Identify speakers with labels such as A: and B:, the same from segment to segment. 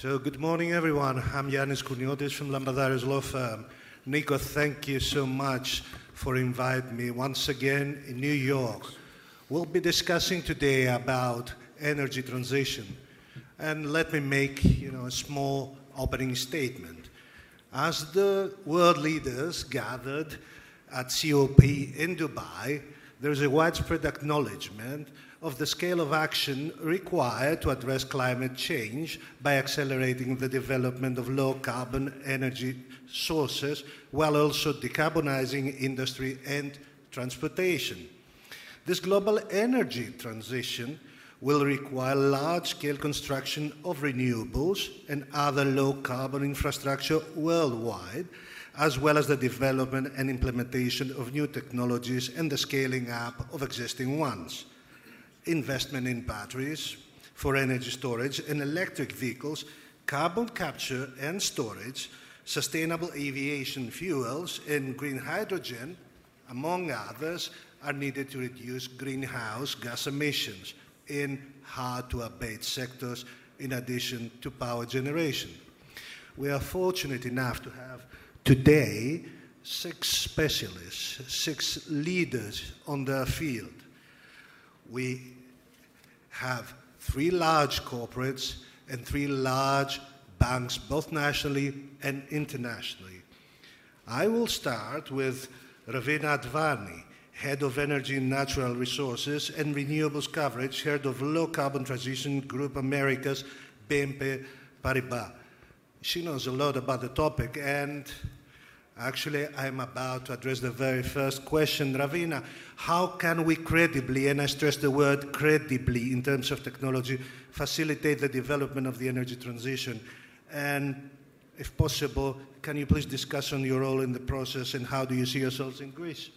A: So, good morning, everyone. I'm Yanis Kourniotis from Lambadarios Law Firm. Nico, thank you so much for inviting me once again in New York. We'll be discussing today about energy transition. And let me make you know, a small opening statement. As the world leaders gathered at COP in Dubai, there's a widespread acknowledgement of the scale of action required to address climate change by accelerating the development of low carbon energy sources while also decarbonizing industry and transportation. This global energy transition will require large scale construction of renewables and other low carbon infrastructure worldwide, as well as the development and implementation of new technologies and the scaling up of existing ones. Investment in batteries for energy storage and electric vehicles, carbon capture and storage, sustainable aviation fuels, and green hydrogen, among others, are needed to reduce greenhouse gas emissions in hard to abate sectors in addition to power generation. We are fortunate enough to have today six specialists, six leaders on their field. We have three large corporates and three large banks, both nationally and internationally. I will start with Ravina Advani, Head of Energy and Natural Resources and Renewables Coverage, Head of Low Carbon Transition Group Americas, BNP Paribas. She knows a lot about the topic, and actually, I'm about to address the very first question. Ravina, how can we credibly, and I stress the word credibly in terms of technology, facilitate the development of the energy transition? And if possible, can you please discuss on your role in the process and how do you see yourselves in Greece?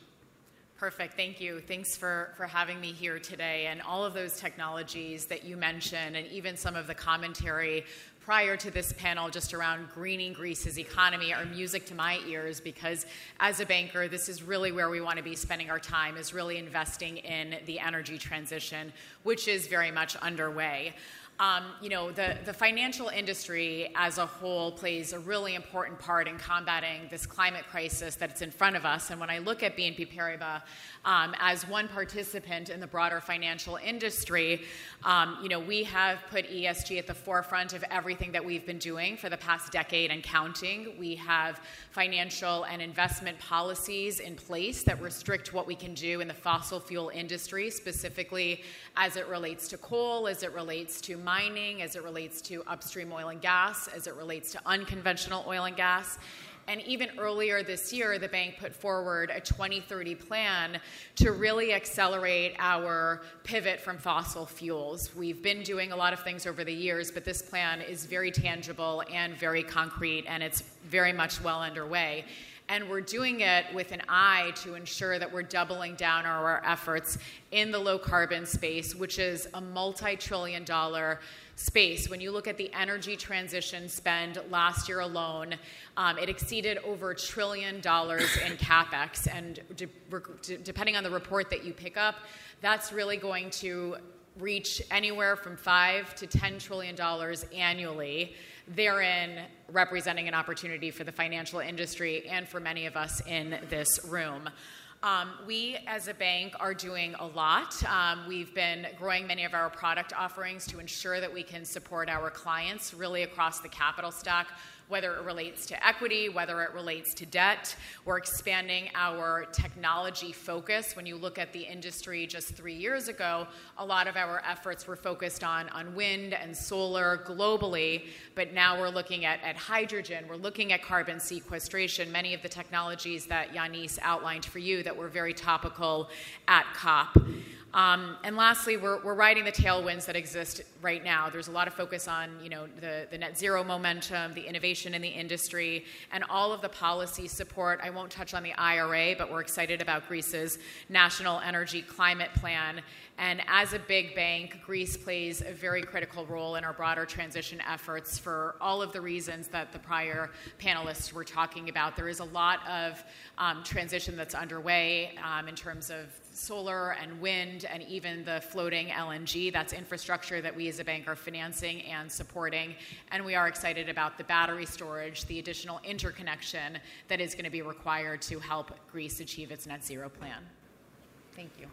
B: Perfect. Thank you. Thanks for, for having me here today. And all of those technologies that you mentioned, and even some of the commentary prior to this panel just around greening Greece's economy are music to my ears because as a banker, this is really where we want to be spending our time, is really investing in the energy transition, which is very much underway. Um, you know, the, the financial industry as a whole plays a really important part in combating this climate crisis that's in front of us. And when I look at BNP Paribas um, as one participant in the broader financial industry, um, you know, we have put ESG at the forefront of everything that we've been doing for the past decade and counting. We have financial and investment policies in place that restrict what we can do in the fossil fuel industry, specifically as it relates to coal, as it relates to mining, as it relates to upstream oil and gas, as it relates to unconventional oil and gas. And even earlier this year, the bank put forward a 2030 plan to really accelerate our pivot from fossil fuels. We've been doing a lot of things over the years, but this plan is very tangible and very concrete, and it's very much well underway. And we're doing it with an eye to ensure that we're doubling down on our efforts in the low carbon space, which is a multi trillion dollar space. When you look at the energy transition spend last year alone, um, it exceeded over a trillion dollars in capex. And de- depending on the report that you pick up, that's really going to reach anywhere from five to ten trillion dollars annually therein representing an opportunity for the financial industry and for many of us in this room. Um, we, as a bank, are doing a lot. Um, we've been growing many of our product offerings to ensure that we can support our clients really across the capital stack whether it relates to equity, whether it relates to debt. We're expanding our technology focus. When you look at the industry just three years ago, a lot of our efforts were focused on, on wind and solar globally, but now we're looking at, at hydrogen, we're looking at carbon sequestration, many of the technologies that Yanis outlined for you that were very topical at COP. Um, and lastly, we're, we're riding the tailwinds that exist right now. There's a lot of focus on, you know, the, the net zero momentum, the innovation in the industry, and all of the policy support. I won't touch on the IRA, but we're excited about Greece's National Energy Climate Plan. And as a big bank, Greece plays a very critical role in our broader transition efforts for all of the reasons that the prior panelists were talking about. There is a lot of um, transition that's underway um, in terms of solar and wind and even the floating LNG. That's infrastructure that we as a bank are financing and supporting. And we are excited about the battery storage, the additional interconnection that is going to be required to help Greece achieve its net zero plan. Thank you.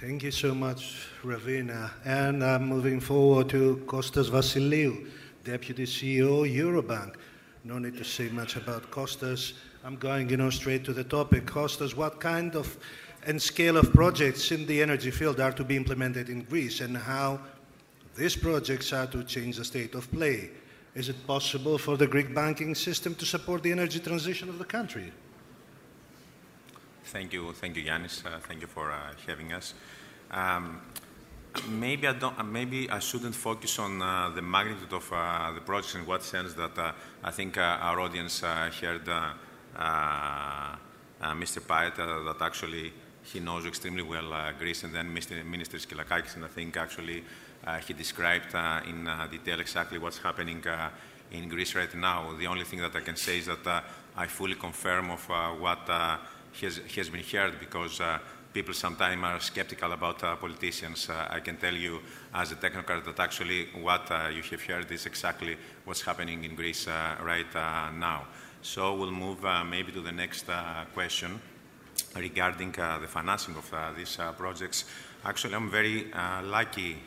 A: Thank you so much, Ravina. And I'm moving forward to Kostas Vassiliou, Deputy CEO, Eurobank. No need to say much about Kostas. I'm going, you know, straight to the topic. Kostas, what kind of and scale of projects in the energy field are to be implemented in Greece and how these projects are to change the state of play? Is it possible for the Greek banking system to support the energy transition of the country?
C: Thank you, thank you, Yanis. Uh, thank you for uh, having us. Um, maybe I don't. Maybe I shouldn't focus on uh, the magnitude of uh, the project in what sense that uh, I think uh, our audience heard Mr. Pyatt that actually he knows extremely well Greece, and then Mr. Minister Skylakakis, and I think actually he described in detail exactly what's happening in Greece right now. The only thing that I can say is that I fully confirm of what has, has been heard because uh, people sometimes are skeptical about uh, politicians. Uh, I can tell you as a technocrat that actually what uh, you have heard is exactly what's happening in Greece uh, right uh, now. So we'll move maybe to the next question regarding the financing of these projects. Actually, I'm very lucky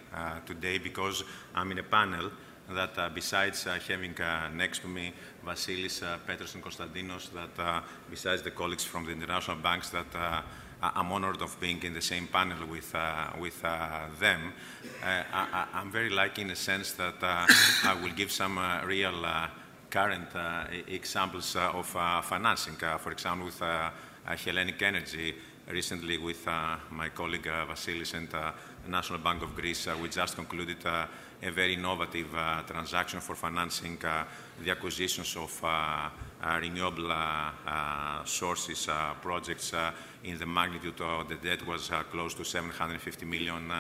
C: today because I'm in a panel that uh, besides uh, having uh, next to me Vasilis, uh, Petros and Konstantinos, that uh, besides the colleagues from the international banks that uh, I'm honored of being in the same panel with, with them. I, am very lucky in a sense that I will give some real current examples of financing. for example, with Hellenic Energy, recently with uh, my colleague uh, Vasilis and uh, the National Bank of Greece, uh, we just concluded uh, a very innovative uh, transaction for financing uh, the acquisitions of uh, uh renewable sources projects in the magnitude of the debt was close to 750 million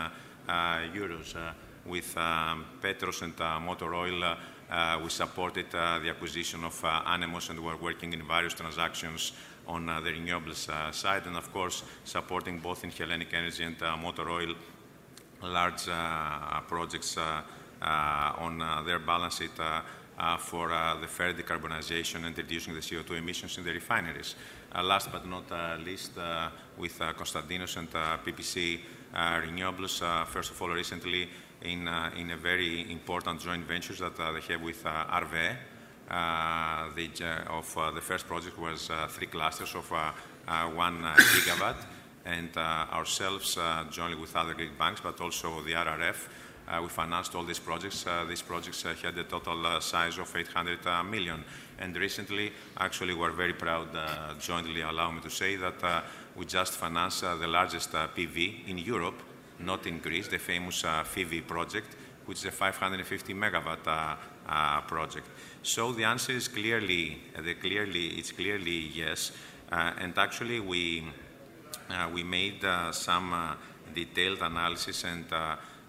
C: euros. with um, Petros and Motor Oil, we supported the acquisition of Anemos and we're working in various transactions on the renewables side and of course supporting both in Hellenic Energy and Motor Oil large uh, projects uh, uh, on uh, their balance sheet uh, uh, for the fair decarbonization and reducing the CO2 emissions in the refineries. last but not least, with Konstantinos and PPC Renewables, first of all, recently in, in a very important joint venture that they have with uh, the, of the first project was three clusters of one gigawatt and uh, ourselves, uh, jointly with other Greek banks, but also the RRF, uh, we financed all these projects. these projects had a total size of 800 million. And recently, actually, we're very proud, jointly, allow me to say, that we just financed the largest PV in Europe, not in Greece, the famous FIVI project, which is a 550 megawatt uh, uh, project. So the answer is clearly, uh, clearly, it's clearly yes. and actually, we uh, we made uh, some uh, detailed analysis and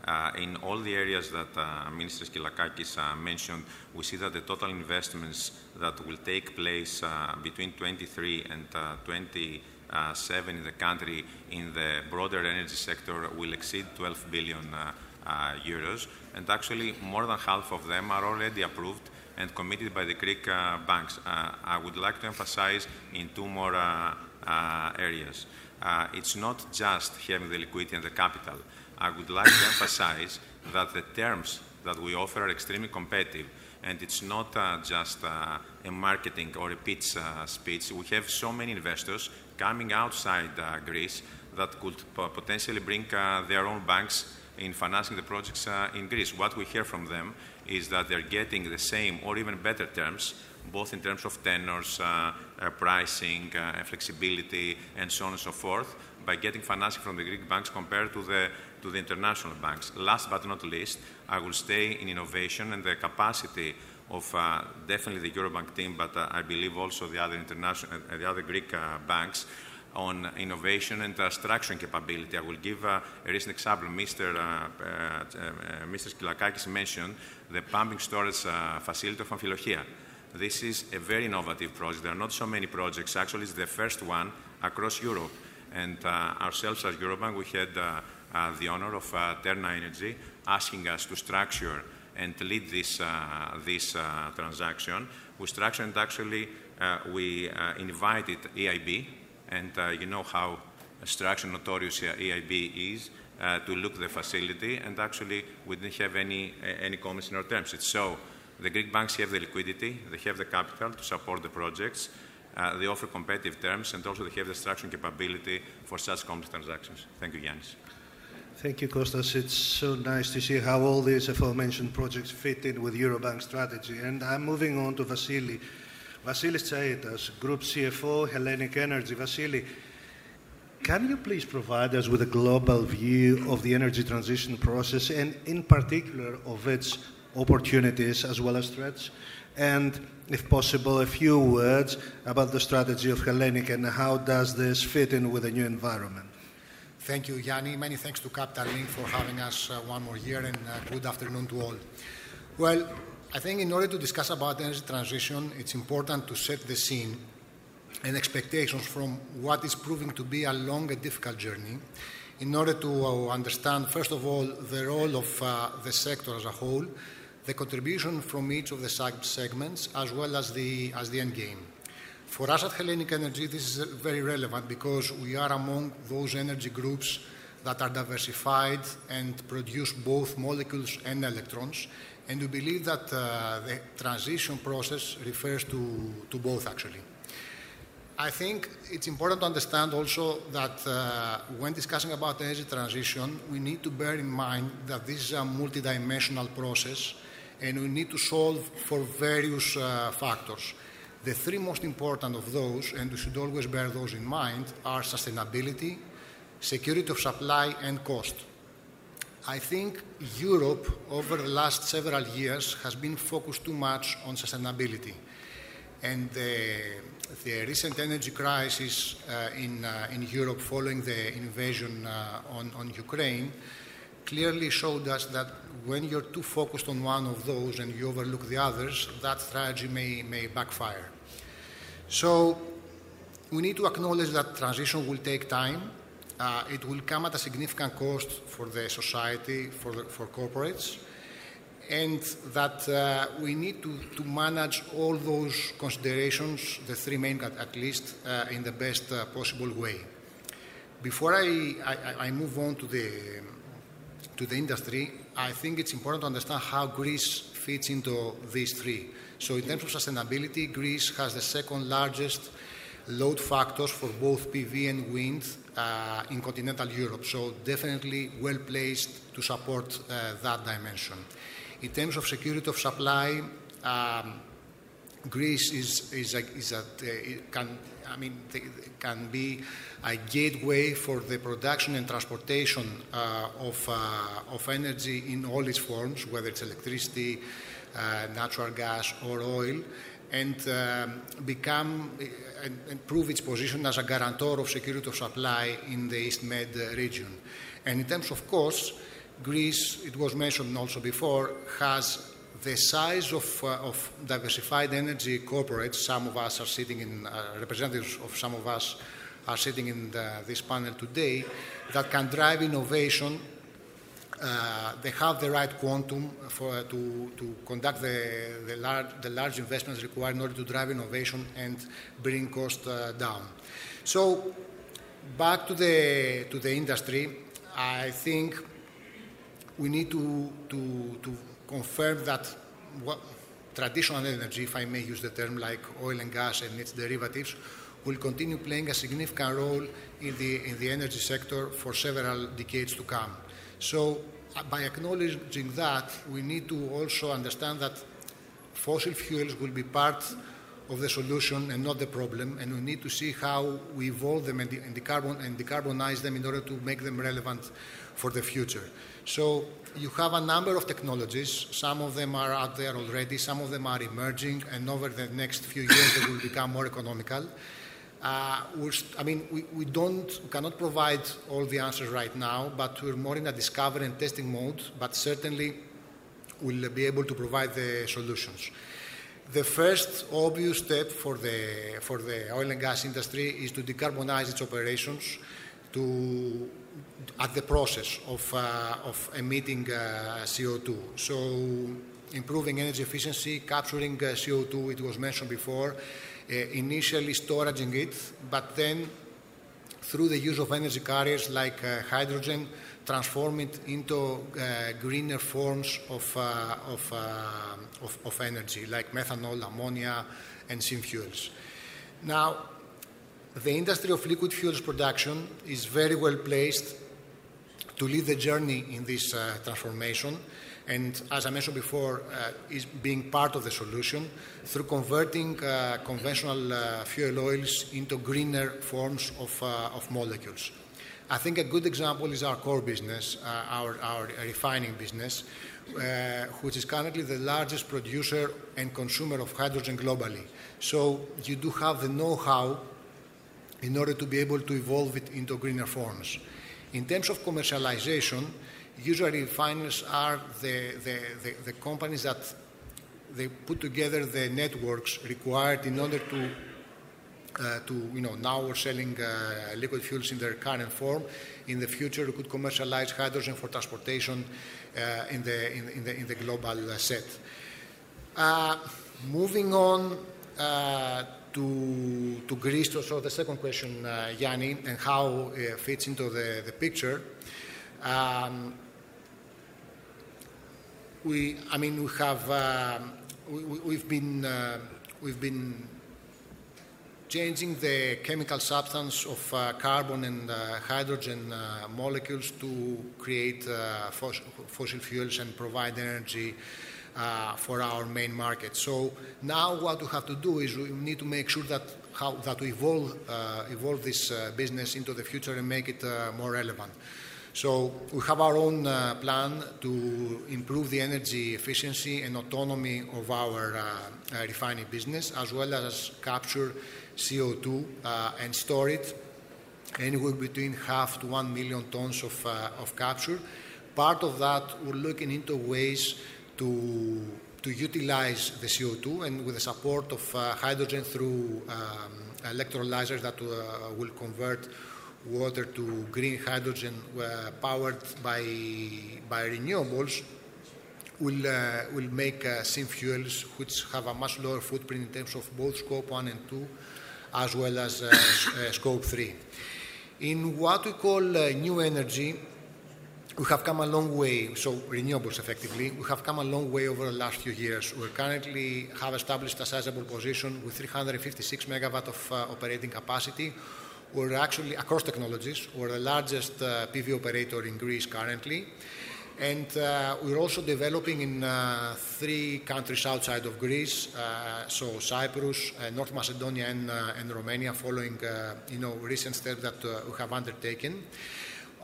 C: uh, in all the areas that uh, Minister Skylakakis uh, mentioned, we see that the total investments that will take place between 23 and 27 in the country in the broader energy sector will exceed 12 billion euros. And actually, more than half of them are already approved and committed by the Greek banks. I would like to emphasize in two more areas uh, it's not just having the liquidity and the capital. I would like to emphasize that the terms that we offer are extremely competitive. And it's not uh, just uh, a marketing or a pitch speech. We have so many investors coming outside Greece that could potentially bring their own banks in financing the projects in Greece. What we hear from them is that they're getting the same or even better terms both in terms of tenors, pricing, uh, flexibility, and so on and so forth, by getting financing from the Greek banks compared to the, to the international banks. Last but not least, I will stay in innovation and the capacity of uh, definitely the Eurobank team, but uh, I believe also the other international, uh, the other Greek banks on innovation and structuring capability. I will give a recent example. Mr. Mr. Skylakakis mentioned the pumping storage facility of Amfilochia. This is a very innovative project. There are not so many projects. Actually, it's the first one across Europe. And uh, ourselves as Eurobank, we had uh, uh, the honor of Terna Energy asking us to structure and lead this, this transaction. We structured and actually we invited EIB, and you know how structured notorious EIB is, uh, to look the facility, and actually we didn't have any, any comments in our terms. It's so the Greek banks have the liquidity, they have the capital to support the projects, uh, they offer competitive terms, and also they have the structuring capability for such complex transactions. Thank you, Yanis.
A: Thank you, Kostas. It's so nice to see how all these aforementioned projects fit in with Eurobank strategy. And I'm moving on to Vasili. Vasilis Tsaitas, Group CFO, Hellenic Energy. Vasili, can you please provide us with a global view of the energy transition process and, in particular, of its opportunities as well as threats? And, if possible, a few words about the strategy of Hellenic and how does this fit in with the new environment?
D: Thank you, Yanni. Many thanks to Capital Link for having us uh, one more year, and uh, good afternoon to all. Well, I think in order to discuss about energy transition, it's important to set the scene and expectations from what is proving to be a long and difficult journey in order to uh, understand, first of all, the role of uh, the sector as a whole, the contribution from each of the segments, as well as the, end game. For us at Hellenic Energy, this is very relevant because we are among those energy groups that are diversified and produce both molecules and electrons. And we believe that uh, the transition process refers to, to both, actually. I think it's important to understand also that uh, when discussing about energy transition, we need to bear in mind that this is a multidimensional process and we need to solve for various uh, factors. The three most important of those, and we should always bear those in mind, are sustainability, security of supply, and cost. I think Europe, over the last several years, has been focused too much on sustainability. And the the recent energy crisis uh, in, uh, in Europe following the invasion uh, on, on Ukraine clearly showed us that when you're too focused on one of those and you overlook the others, that strategy may, may backfire. So we need to acknowledge that transition will take time. Uh, it will come at a significant cost for the society, for, the, for corporates and that uh, we need to, to, manage all those considerations, the three main at, at least, uh, in the best uh, possible way. Before I, I, I, move on to the, to the industry, I think it's important to understand how Greece fits into these three. So, in terms of sustainability, Greece has the second largest load factors for both PV and wind uh, in continental Europe. So, definitely well placed to support uh, that dimension. In terms of security of supply, um, Greece is, is, a, is a, can, I mean, can be a gateway for the production and transportation uh, of, uh, of energy in all its forms, whether it's electricity, uh, natural gas, or oil, and um, become and, and, prove its position as a guarantor of security of supply in the East Med region. And in terms of costs, Greece, it was mentioned also before, has the size of, uh, of diversified energy corporates. Some of us are sitting in, uh, representatives of some of us are sitting in the, this panel today, that can drive innovation. Uh, they have the right quantum for, uh, to, to conduct the, the, large, the large investments required in order to drive innovation and bring costs uh, down. So, back to the, to the industry, I think we need to, to, to confirm that what, traditional energy, if I may use the term like oil and gas and its derivatives, will continue playing a significant role in the, in the energy sector for several decades to come. So, uh, by acknowledging that, we need to also understand that fossil fuels will be part of the solution and not the problem, and we need to see how we evolve them and, decarbon, and decarbonize them in order to make them relevant for the future. So you have a number of technologies. Some of them are out there already, some of them are emerging, and over the next few years they will become more economical. Uh, I mean, we, we don't, we cannot provide all the answers right now, but we're more in a discovery and testing mode, but certainly we'll be able to provide the solutions. The first obvious step for the, for the oil and gas industry is to decarbonize its operations to, at the process of, uh, of emitting uh, CO2. So improving energy efficiency, capturing uh, CO2, it was mentioned before, uh, initially storing it, but then through the use of energy carriers like uh, hydrogen, transform it into uh, greener forms of, uh, of, uh, of, of, energy, like methanol, ammonia, and synfuels. Now, the industry of liquid fuels production is very well placed to lead the journey in this uh, transformation and as I mentioned before, uh, is being part of the solution through converting uh, conventional uh, fuel oils into greener forms of, of molecules. I think a good example is our core business, uh, our, our, refining business, uh, which is currently the largest producer and consumer of hydrogen globally. So you do have the know how in order to be able to evolve it into greener forms. In terms of commercialization, usually refiners are the, the, the, the companies that they put together the networks required in order to uh, to, you know, now we're selling uh, liquid fuels in their current form. In the future, we could commercialize hydrogen for transportation uh, in, the, in, in, the, in the global set. moving on to, to Greece, so the second question, Yanni, and how it fits into the, the picture. Um, we, I mean, we have, uh, we, have been, uh, we've been changing the chemical substance of uh, carbon and uh, hydrogen uh, molecules to create uh, fos- fossil fuels and provide energy uh, for our main market. So now what we have to do is we need to make sure that how that we evolve, evolve this business into the future and make it more relevant. So we have our own uh, plan to improve the energy efficiency and autonomy of our uh, uh, refining business, as well as capture CO2 uh, and store it anywhere between half to one million tons of, uh, of capture. Part of that, we're looking into ways to, to utilize the CO2 and with the support of uh, hydrogen through um, electrolyzers that will convert water to green hydrogen uh, powered by, by renewables will, uh, will make uh, fuels which have a much lower footprint in terms of both scope 1 and 2 as well as uh, uh, Scope 3. In what we call uh, new energy, we have come a long way, so renewables effectively, we have come a long way over the last few years. We currently have established a sizable position with 356 megawatt of uh, operating capacity. We're actually, across technologies, we're the largest uh, PV operator in Greece currently. And uh, we're also developing in uh, three countries outside of Greece, uh, so Cyprus, uh, North Macedonia, and, uh, and Romania, following uh, you know recent steps that we have undertaken.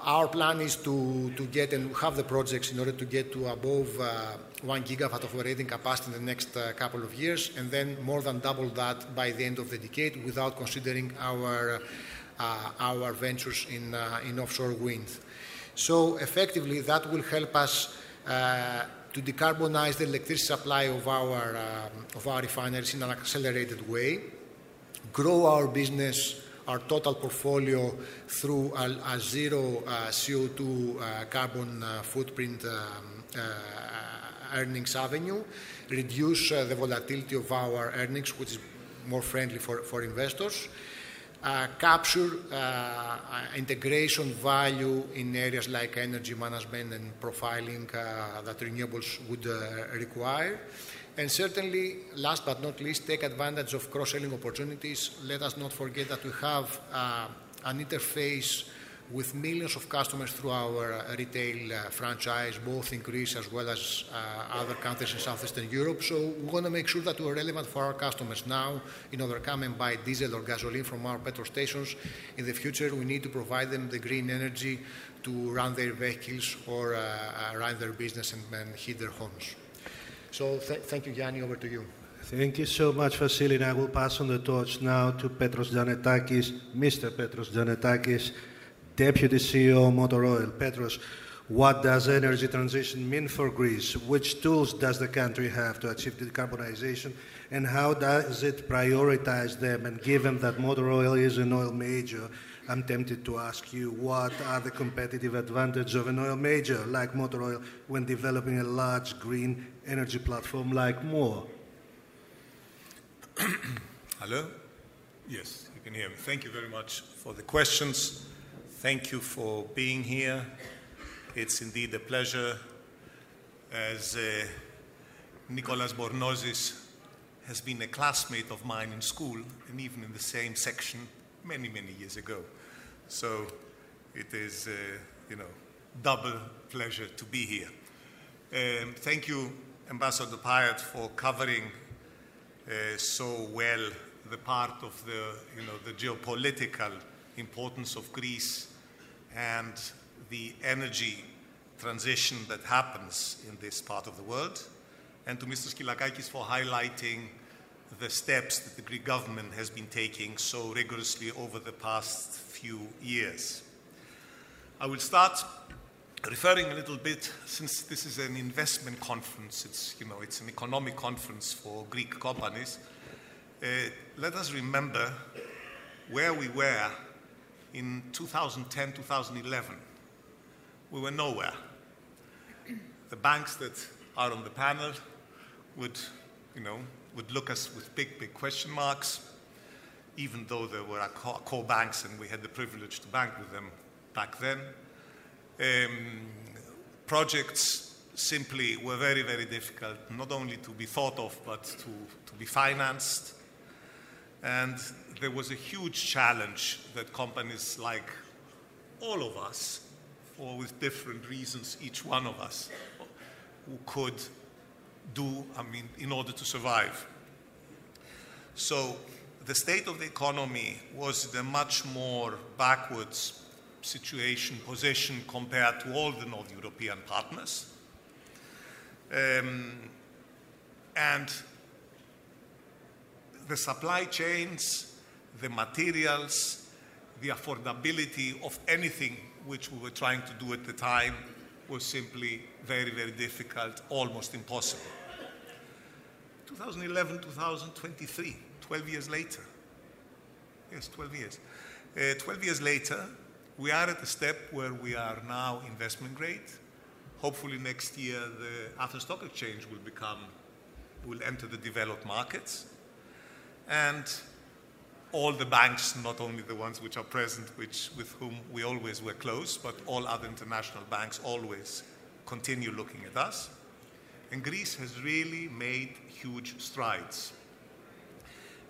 D: Our plan is to, to get and have the projects in order to get to above one gigawatt of operating capacity in the next couple of years, and then more than double that by the end of the decade, without considering our our ventures in in offshore wind. So effectively, that will help us uh, to decarbonize the electricity supply of our, uh, of our refineries in an accelerated way, grow our business, our total portfolio through a, a zero uh, CO2 uh, carbon uh, footprint um, uh, earnings avenue, reduce the volatility of our earnings, which is more friendly for, for investors, uh, capture uh, integration value in areas like energy management and profiling uh, that renewables would uh, require. And certainly, last but not least, take advantage of cross selling opportunities. Let us not forget that we have uh, an interface with millions of customers through our uh, retail uh, franchise, both in Greece as well as uh, other countries in Southeastern Europe. So we want to make sure that we're relevant for our customers now in order to come and buy diesel or gasoline from our petrol stations. In the future, we need to provide them the green energy to run their vehicles or run their business and, heat their homes. So th- thank you, Yanni. Over to you.
A: Thank you so much, Vasily. I will pass on the torch now to Petros Tzannetakis, Mr. Petros Tzannetakis, Deputy CEO Motor Oil. Petros, What does energy transition mean for Greece? Which tools does the country have to achieve decarbonization? And how does it prioritize them? And given that motor oil is an oil major, I'm tempted to ask you what are the competitive advantages of an oil major like motor oil when developing a large green energy platform like MORE?
E: Hello? Yes, you can hear me. Thank you very much for the questions. Thank you for being here. It's indeed a pleasure as uh, Nicholas Bornozis has been a classmate of mine in school and even in the same section many, many years ago. So it is, uh, you know, double pleasure to be here. Um, thank you, Ambassador Pyatt, for covering uh, so well the part of the, you know, the geopolitical importance of Greece and the energy transition that happens in this part of the world, and to Mr. Skylakakis for highlighting the steps that the Greek government has been taking so rigorously over the past few years. I will start referring a little bit, since this is an investment conference, it's, you know, it's an economic conference for Greek companies, uh, let us remember where we were in 2010, 2011 we were nowhere. The banks that are on the panel would, you know, would look us with big, big question marks, even though there were our core, banks and we had the privilege to bank with them back then. Um, projects simply were very, very difficult, not only to be thought of, but to, to be financed. And there was a huge challenge that companies like all of us or with different reasons, each one of us, who could do, I mean, in order to survive. So the state of the economy was in a much more backwards situation, position compared to all the North European partners. Um, and the supply chains, the materials, the affordability of anything which we were trying to do at the time was simply very, very difficult, almost impossible. 2011, 2023, 12 years later. Yes, 12 years. Uh, 12 years later, we are at a step where we are now investment grade. Hopefully next year the Athens Stock Exchange will become, will enter the developed markets. And all the banks, not only the ones which are present, which, with whom we always were close, but all other international banks always continue looking at us. And Greece has really made huge strides.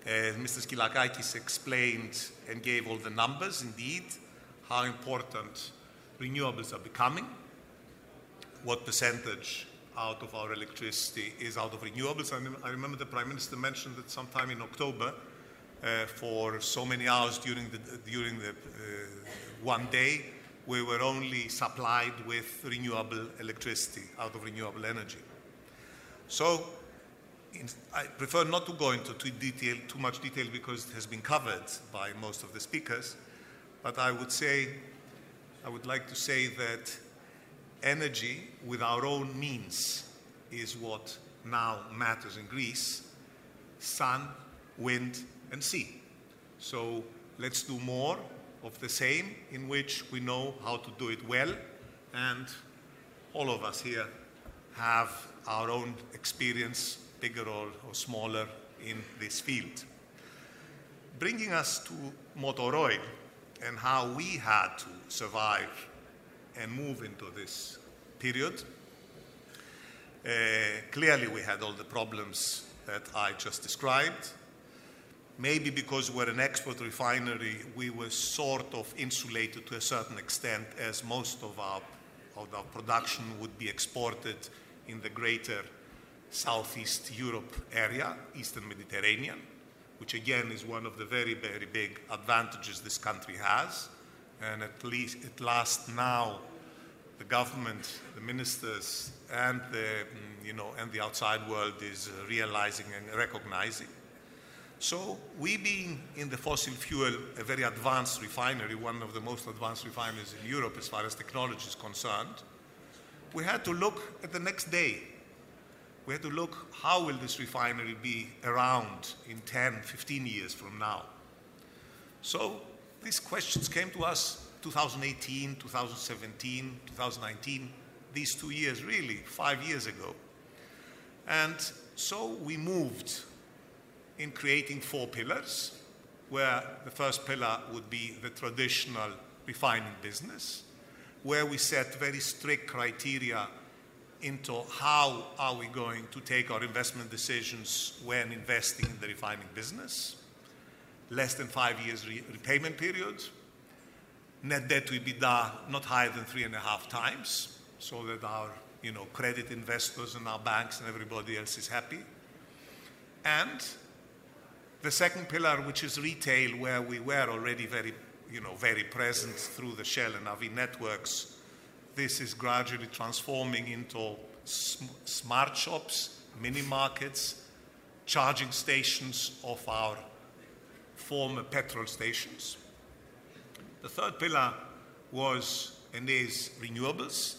E: As Mr. Skylakakis explained and gave all the numbers, indeed, how important renewables are becoming, what percentage out of our electricity is out of renewables. I remember the Prime Minister mentioned that sometime in October, uh, for so many hours during the, during the uh, one day, we were only supplied with renewable electricity out of renewable energy. So in, I prefer not to go into too, detail, too much detail because it has been covered by most of the speakers, but I would say, I would like to say that energy with our own means is what now matters in Greece. Sun, wind, and sea. So let's do more of the same in which we know how to do it well, and all of us here have our own experience, bigger or, or smaller, in this field. Bringing us to motor oil and how we had to survive and move into this period. Uh, clearly, we had all the problems that I just described. Maybe because we're an export refinery, we were sort of insulated to a certain extent, as most of our, of our production would be exported in the greater Southeast Europe area, Eastern Mediterranean, which again is one of the very, very big advantages this country has. And at least at last now, the government, the ministers, and the, mm, you know, and the outside world is realizing and recognizing. So we being in the fossil fuel, a very advanced refinery, one of the most advanced refineries in Europe as far as technology is concerned, we had to look at the next day. We had to look how will this refinery be around in 10, 15 years from now. So these questions came to us 2018, 2017, 2019, these two years, really, five years ago. And so we moved in creating four pillars, where the first pillar would be the traditional refining business, where we set very strict criteria into how are we going to take our investment decisions when investing in the refining business. Less than five years re- repayment period, net debt to EBITDA not higher than three and a half times, so that our you know, credit investors and our banks and everybody else is happy. And the second pillar, which is retail, where we were already very, you know, very present through the Shell and RV networks, this is gradually transforming into smart shops, mini markets, charging stations of our former petrol stations. The third pillar was and is renewables.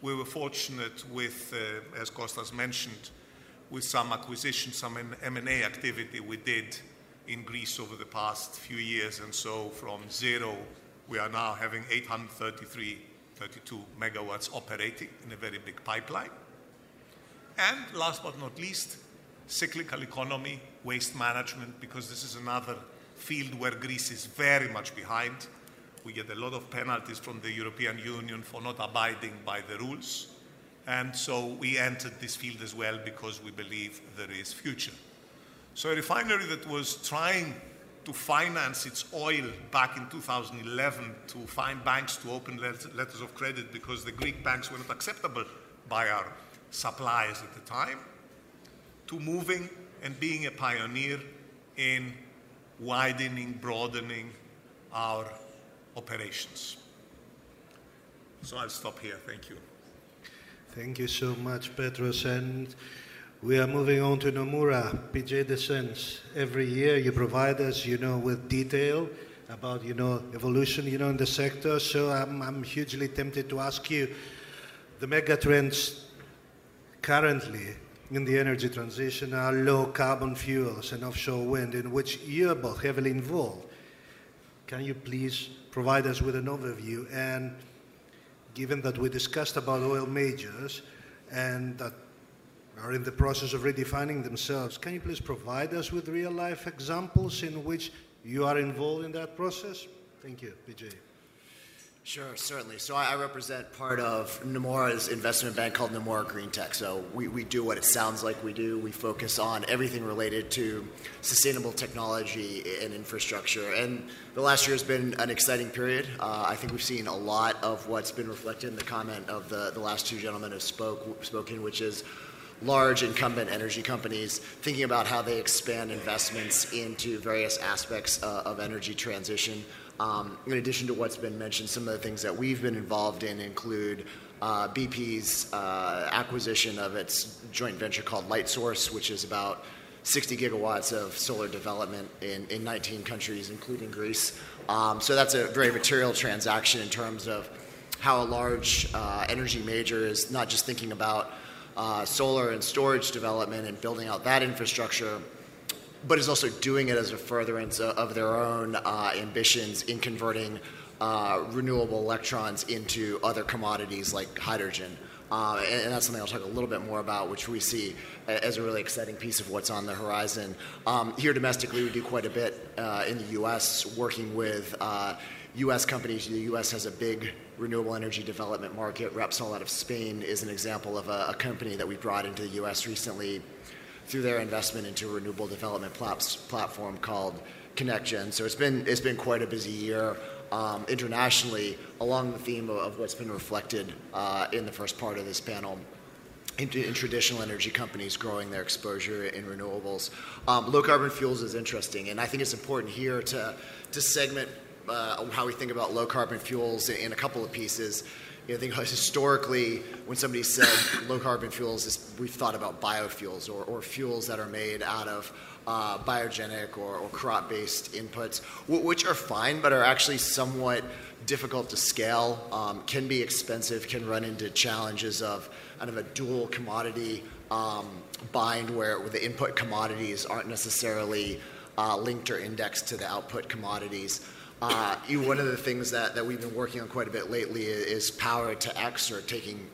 E: We were fortunate with, uh, as Kostas mentioned, with some acquisition, some M&A activity we did in Greece over the past few years. And so from zero, we are now having 833, 32 megawatts operating in a very big pipeline. And last but not least, cyclical economy, waste management, because this is another field where Greece is very much behind. We get a lot of penalties from the European Union for not abiding by the rules. And so we entered this field as well because we believe there is future. So a refinery that was trying to finance its oil back in 2011 to find banks to open letters of credit because the Greek banks were not acceptable by our suppliers at the time, to moving and being a pioneer in widening, broadening our operations. So I'll stop here. Thank you.
A: Thank you so much, Petros. And we are moving on to Nomura, PJ Deschenes. Every year you provide us, you know, with detail about, you know, evolution, you know, in the sector. So I'm, I'm hugely tempted to ask you the mega trends currently in the energy transition are low carbon fuels and offshore wind, in which you are both heavily involved. Can you please provide us with an overview? And given that we discussed about oil majors and that are in the process of redefining themselves, can you please provide us with real life examples in which you are involved in that process? Thank you, PJ.
F: Sure, certainly. So I represent part of Nomura's investment bank called Nomura Greentech. So we, we do what it sounds like we do. We focus on everything related to sustainable technology and infrastructure. And the last year has been an exciting period. Uh, I think we've seen a lot of what's been reflected in the comment of the, the last two gentlemen have spoke, spoken, which is large incumbent energy companies thinking about how they expand investments into various aspects uh, of energy transition. Um, in addition to what's been mentioned, some of the things that we've been involved in include uh, BP's uh, acquisition of its joint venture called Lightsource, which is about 60 gigawatts of solar development in, in 19 countries, including Greece. Um, so that's a very material transaction in terms of how a large uh, energy major is not just thinking about uh, solar and storage development and building out that infrastructure, but is also doing it as a furtherance of their own uh, ambitions in converting uh, renewable electrons into other commodities like hydrogen. Uh, and, and, that's something I'll talk a little bit more about, which we see as a really exciting piece of what's on the horizon. Um, here domestically, we do quite a bit uh, in the U.S., working with U.S. Uh, companies. The U.S. has a big renewable energy development market. Repsol out of Spain is an example of a, a company that we brought into the U.S. recently through their investment into a renewable development platform called ConnectGen. So it's been it's been quite a busy year um, internationally, along the theme of, of what's been reflected uh, in the first part of this panel. In, in, traditional energy companies growing their exposure in renewables. Um, low carbon fuels is interesting, and I think it's important here to, to segment uh, how we think about low carbon fuels in, in a couple of pieces You know, think historically, when somebody said low carbon fuels, we've thought about biofuels or, or fuels that are made out of uh, biogenic or, or crop based inputs, which are fine, but are actually somewhat difficult to scale, um, can be expensive, can run into challenges of kind of a dual commodity um, bind where, where, the input commodities aren't necessarily uh, linked or indexed to the output commodities. Uh, you, one of the things that, that we've been working on quite a bit lately is power to X or taking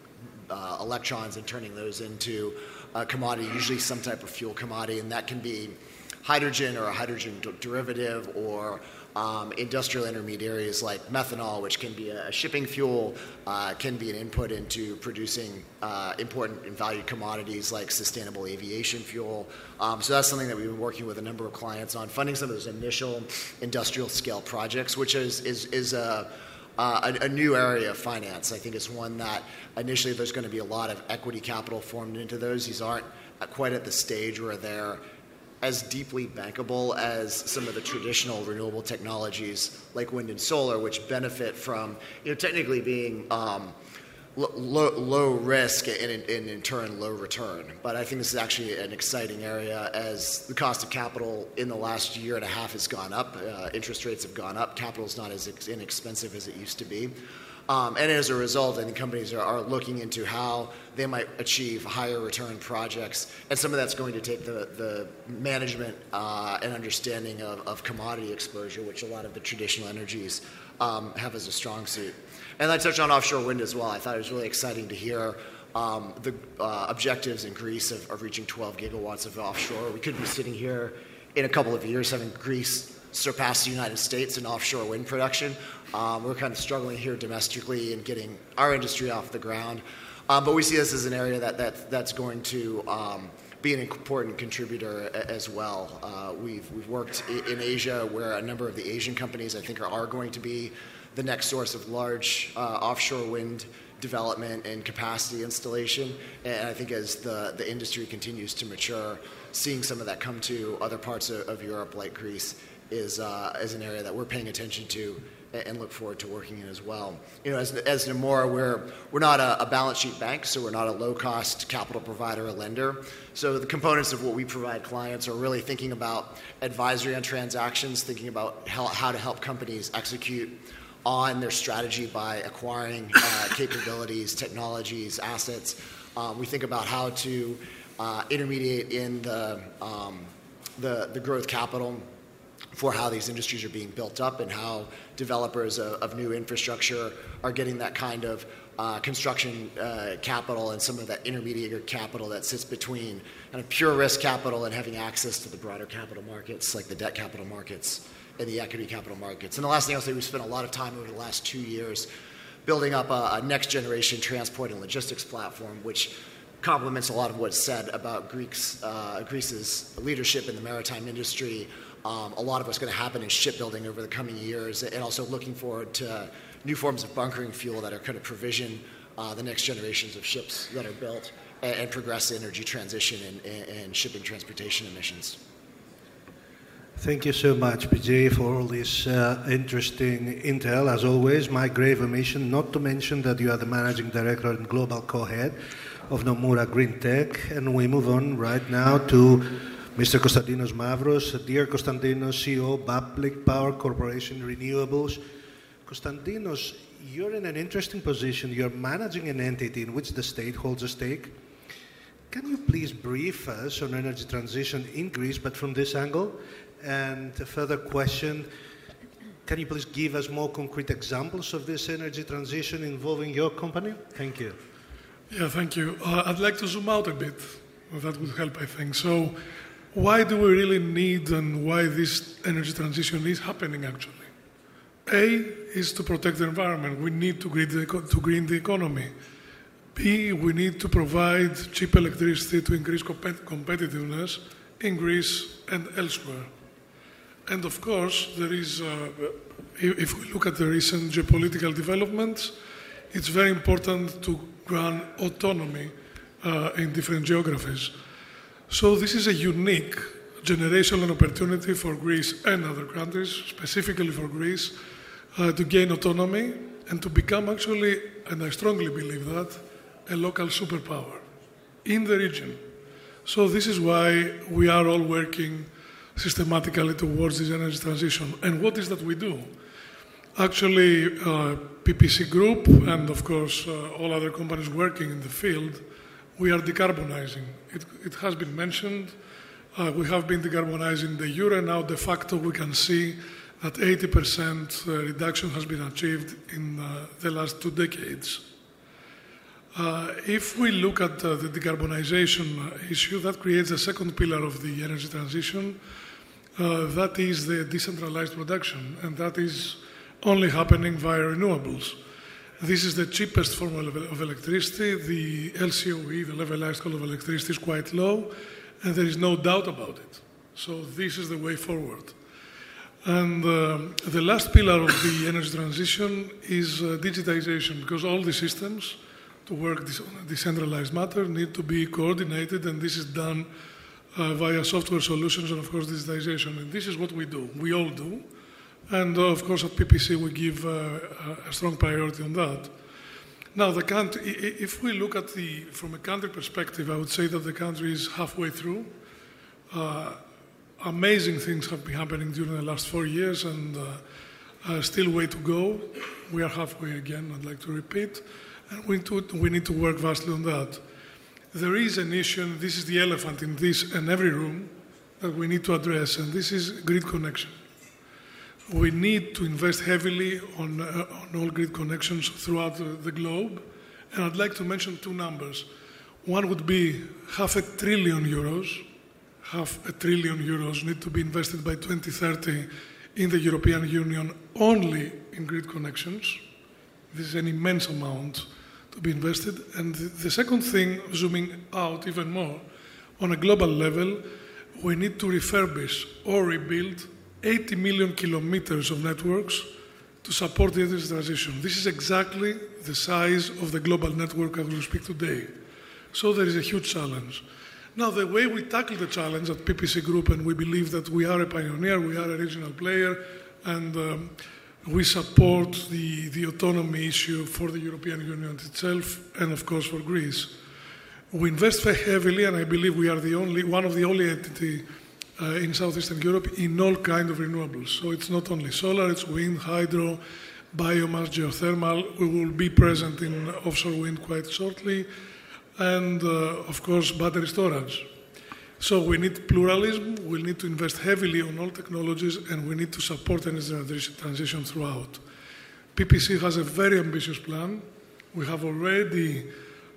F: uh, electrons and turning those into a commodity, usually some type of fuel commodity, and that can be hydrogen or a hydrogen derivative or um, industrial intermediaries like methanol, which can be a shipping fuel, uh, can be an input into producing uh, important and valued commodities like sustainable aviation fuel. Um, so that's something that we've been working with a number of clients on, funding some of those initial industrial scale projects, which is, is, is a uh, a, a, new area of finance. I think it's one that initially there's going to be a lot of equity capital formed into those. These aren't quite at the stage where they're as deeply bankable as some of the traditional renewable technologies like wind and solar, which benefit from you know technically being um, low, low risk and, and, in turn low return. But I think this is actually an exciting area as the cost of capital in the last year and a half has gone up. Uh, interest rates have gone up. Capital is not as inexpensive as it used to be. Um, and as a result, I think companies are, are, looking into how they might achieve higher return projects. And some of that's going to take the, the management uh, and understanding of, of, commodity exposure, which a lot of the traditional energies um, have as a strong suit. And I touched on offshore wind as well. I thought it was really exciting to hear um, the uh, objectives in Greece of, of reaching 12 gigawatts of offshore. We could be sitting here in a couple of years having Greece surpass the United States in offshore wind production. Um, we're kind of struggling here domestically in getting our industry off the ground. Um, but we see this as an area that, that that's going to um, be an important contributor as well. Uh, we've, we've worked in Asia where a number of the Asian companies I think are, are going to be the next source of large uh, offshore wind development and capacity installation. And I think as the, the industry continues to mature, seeing some of that come to other parts of, of Europe like Greece is, uh, is an area that we're paying attention to and look forward to working in as well. You know, as, as Nomura, we're, we're not a, a, balance sheet bank, so we're not a low cost capital provider or lender. So the components of what we provide clients are really thinking about advisory on transactions, thinking about how, how to help companies execute on their strategy by acquiring uh, capabilities, technologies, assets. Um, we think about how to uh, intermediate in the, um, the, the growth capital for how these industries are being built up and how developers of, of new infrastructure are getting that kind of uh, construction uh, capital and some of that intermediate capital that sits between kind of pure risk capital and having access to the broader capital markets like the debt capital markets and the equity capital markets. And the last thing I'll say, we've spent a lot of time over the last two years building up a, a next generation transport and logistics platform, which complements a lot of what's said about Greek's, uh, Greece's leadership in the maritime industry, um, a lot of what's going to happen in shipbuilding over the coming years, and also looking forward to new forms of bunkering fuel that are going to provision uh, the next generations of ships that are built and, and progress the energy transition and, and, shipping transportation emissions.
A: Thank you so much, PJ, for all this uh, interesting intel. As always, my grave omission not to mention that you are the managing director and global co-head of Nomura Greentech, and we move on right now to Mr. Konstantinos Mavros, dear Konstantinos, CEO, Public Power Corporation Renewables. Konstantinos, you're in an interesting position. You're managing an entity in which the state holds a stake. Can you please brief us on energy transition in Greece, but from this angle? And a further question can you please give us more concrete examples of this energy transition involving your company? Thank you.
G: Yeah, thank you. Uh, I'd like to zoom out a bit. Well, that would help, I think. So, why do we really need and why this energy transition is happening actually? A is to protect the environment. We need to green the, to green the economy. B, we need to provide cheap electricity to increase competitiveness in Greece and elsewhere. And of course, there is, uh, if we look at the recent geopolitical developments, it's very important to grant autonomy uh, in different geographies. So this is a unique generational opportunity for Greece and other countries, specifically for Greece, uh, to gain autonomy and to become actually, and I strongly believe that, a local superpower in the region. So this is why we are all working systematically towards this energy transition. And what is that we do? Actually, uh, PPC Group and of course uh, all other companies working in the field, we are decarbonizing. It, it has been mentioned. Uh, we have been decarbonizing the euro. And now, de facto, we can see that 80% uh, reduction has been achieved in uh, the last two decades. Uh, if we look at uh, the decarbonization issue, that creates a second pillar of the energy transition. Uh, that is the decentralized production, and that is only happening via renewables. This is the cheapest form of electricity. The LCOE, the levelized cost of electricity, is quite low, and there is no doubt about it. So, this is the way forward. And uh, the last pillar of the energy transition is uh, digitization, because all the systems to work on this decentralized matter need to be coordinated, and this is done uh, via software solutions and, of course, digitization. And this is what we do. We all do. And, uh, of course, at PPC, we give uh, a strong priority on that. Now, the country, if we look at the, from a country perspective, I would say that the country is halfway through. Uh, amazing things have been happening during the last four years, and uh, uh, still way to go. We are halfway again, I'd like to repeat. And we, to, we need to work vastly on that. There is an issue, and this is the elephant in this and every room, that we need to address, and this is grid connection. We need to invest heavily on, uh, on all grid connections throughout the, the globe. And I'd like to mention two numbers. One would be half a trillion euros, half a trillion euros need to be invested by 2030 in the European Union only in grid connections. This is an immense amount to be invested. And the second thing, zooming out even more, on a global level, we need to refurbish or rebuild 80 million kilometers of networks to support the energy transition. This is exactly the size of the global network as we speak today. So there is a huge challenge. Now, the way we tackle the challenge at PPC Group, and we believe that we are a pioneer, we are a regional player, and um, we support the, the autonomy issue for the European Union itself and, of course, for Greece. We invest very heavily, and I believe we are the only, one of the only entity uh, in southeastern Europe in all kinds of renewables. So it's not only solar, it's wind, hydro, biomass, geothermal. We will be present in offshore wind quite shortly, and uh, of course, battery storage. So we need pluralism, we need to invest heavily on all technologies, and we need to support energy transition throughout. PPC has a very ambitious plan. We have already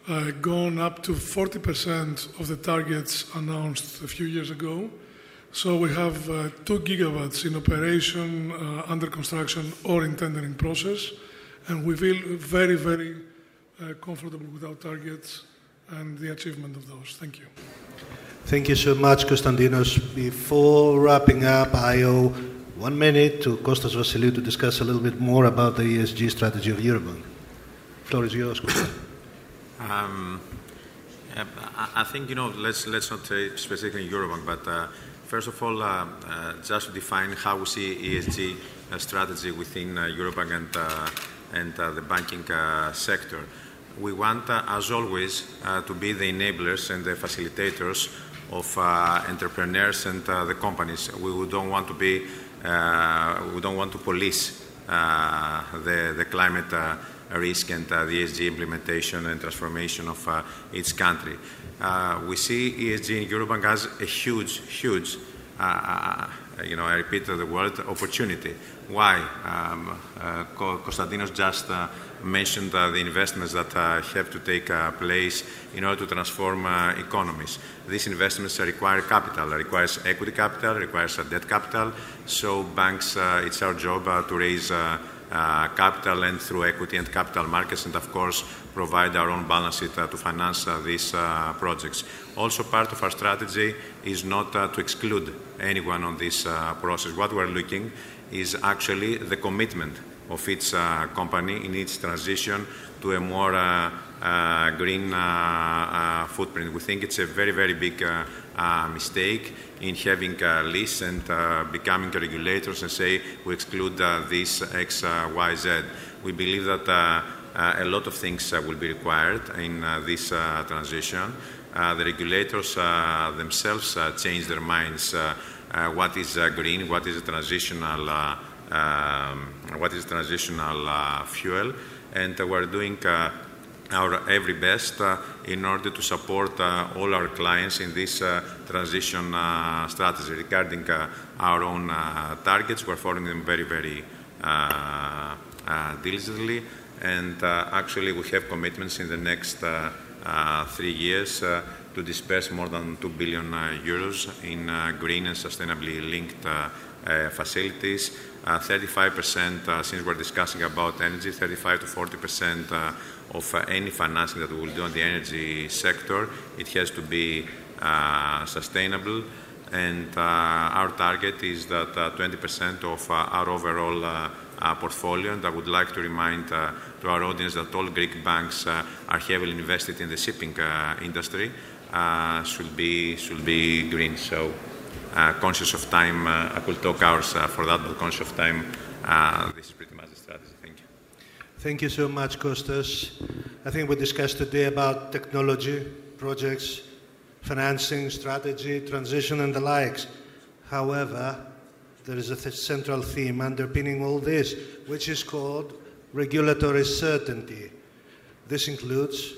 G: uh, gone up to 40% of the targets announced a few years ago. So we have uh, 2 gigawatts in operation, uh, under construction, or in tendering process, and we feel very, very uh, comfortable with our targets and the achievement of those. Thank you.
A: Thank you so much, Konstantinos. Before wrapping up, I owe one minute to Kostas Vassiliou to discuss a little bit more about the ESG strategy of Eurobank. The floor is yours,
C: um, I think, you know, let's, let's not say specifically Eurobank, but uh, first of all, uh, uh, just to define how we see ESG uh, strategy within uh, Eurobank and, uh, uh, the banking sector. We want, as always, to be the enablers and the facilitators of entrepreneurs and the companies. We don't want to be, we don't want to police the climate risk and the ESG implementation and transformation of each country. We see ESG in Eurobank as a huge, huge you know, I repeat the word opportunity. Why? Um, uh, Konstantinos just uh, mentioned uh, the investments that uh, have to take uh, place in order to transform uh, economies. These investments require capital, requires equity capital, requires debt capital. So banks, it's our job to raise capital and through equity and capital markets, and of course provide our own balance sheet uh, to finance uh, these uh, projects. Also, part of our strategy is not to exclude anyone on this process. What we're looking is actually the commitment of uh, company in its transition to a more uh, uh, green footprint. We think it's a very, very big mistake in having a list and becoming regulators and say we exclude this X, Y, Z. we believe that uh, Uh, a lot of things uh, will be required in uh, this transition. the regulators themselves change their minds what is green, what is transitional, um, what is transitional fuel, and we're doing our every best uh, in order to support uh, all our clients in this uh, transition strategy. Regarding our own targets, we're following them very, very diligently. And uh, actually, we have commitments in the next uh, uh, three years to disperse more than 2 billion euros in green and sustainably linked facilities. 35%, since we're discussing about energy, 35 to 40 percent of uh, any financing that we will do in the energy sector, it has to be uh, sustainable. And uh, our target is that 20% of our overall portfolio, and I would like to remind uh, to our audience that all Greek banks uh, are heavily invested in the shipping uh, industry, should be should be green. So, conscious of time, I could talk hours for that, but conscious of time, this is pretty much the strategy.
A: Thank you Thank you so much, Kostas. I think we discussed today about technology, projects, financing, strategy, transition, and the likes. However, there is a th- central theme underpinning all this, which is called regulatory certainty. This includes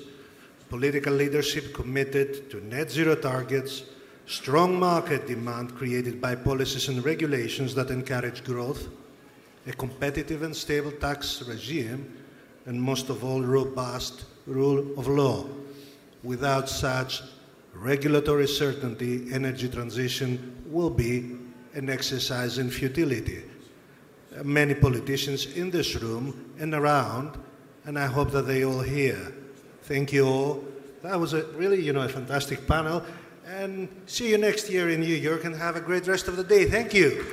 A: political leadership committed to net zero targets, strong market demand created by policies and regulations that encourage growth, a competitive and stable tax regime, and most of all, robust rule of law. Without such regulatory certainty, energy transition will be an exercise in futility. Many politicians in this room and around, and I hope that they all hear. Thank you all. That was a really, you know, a fantastic panel. And see you next year in New York and have a great rest of the day. Thank you.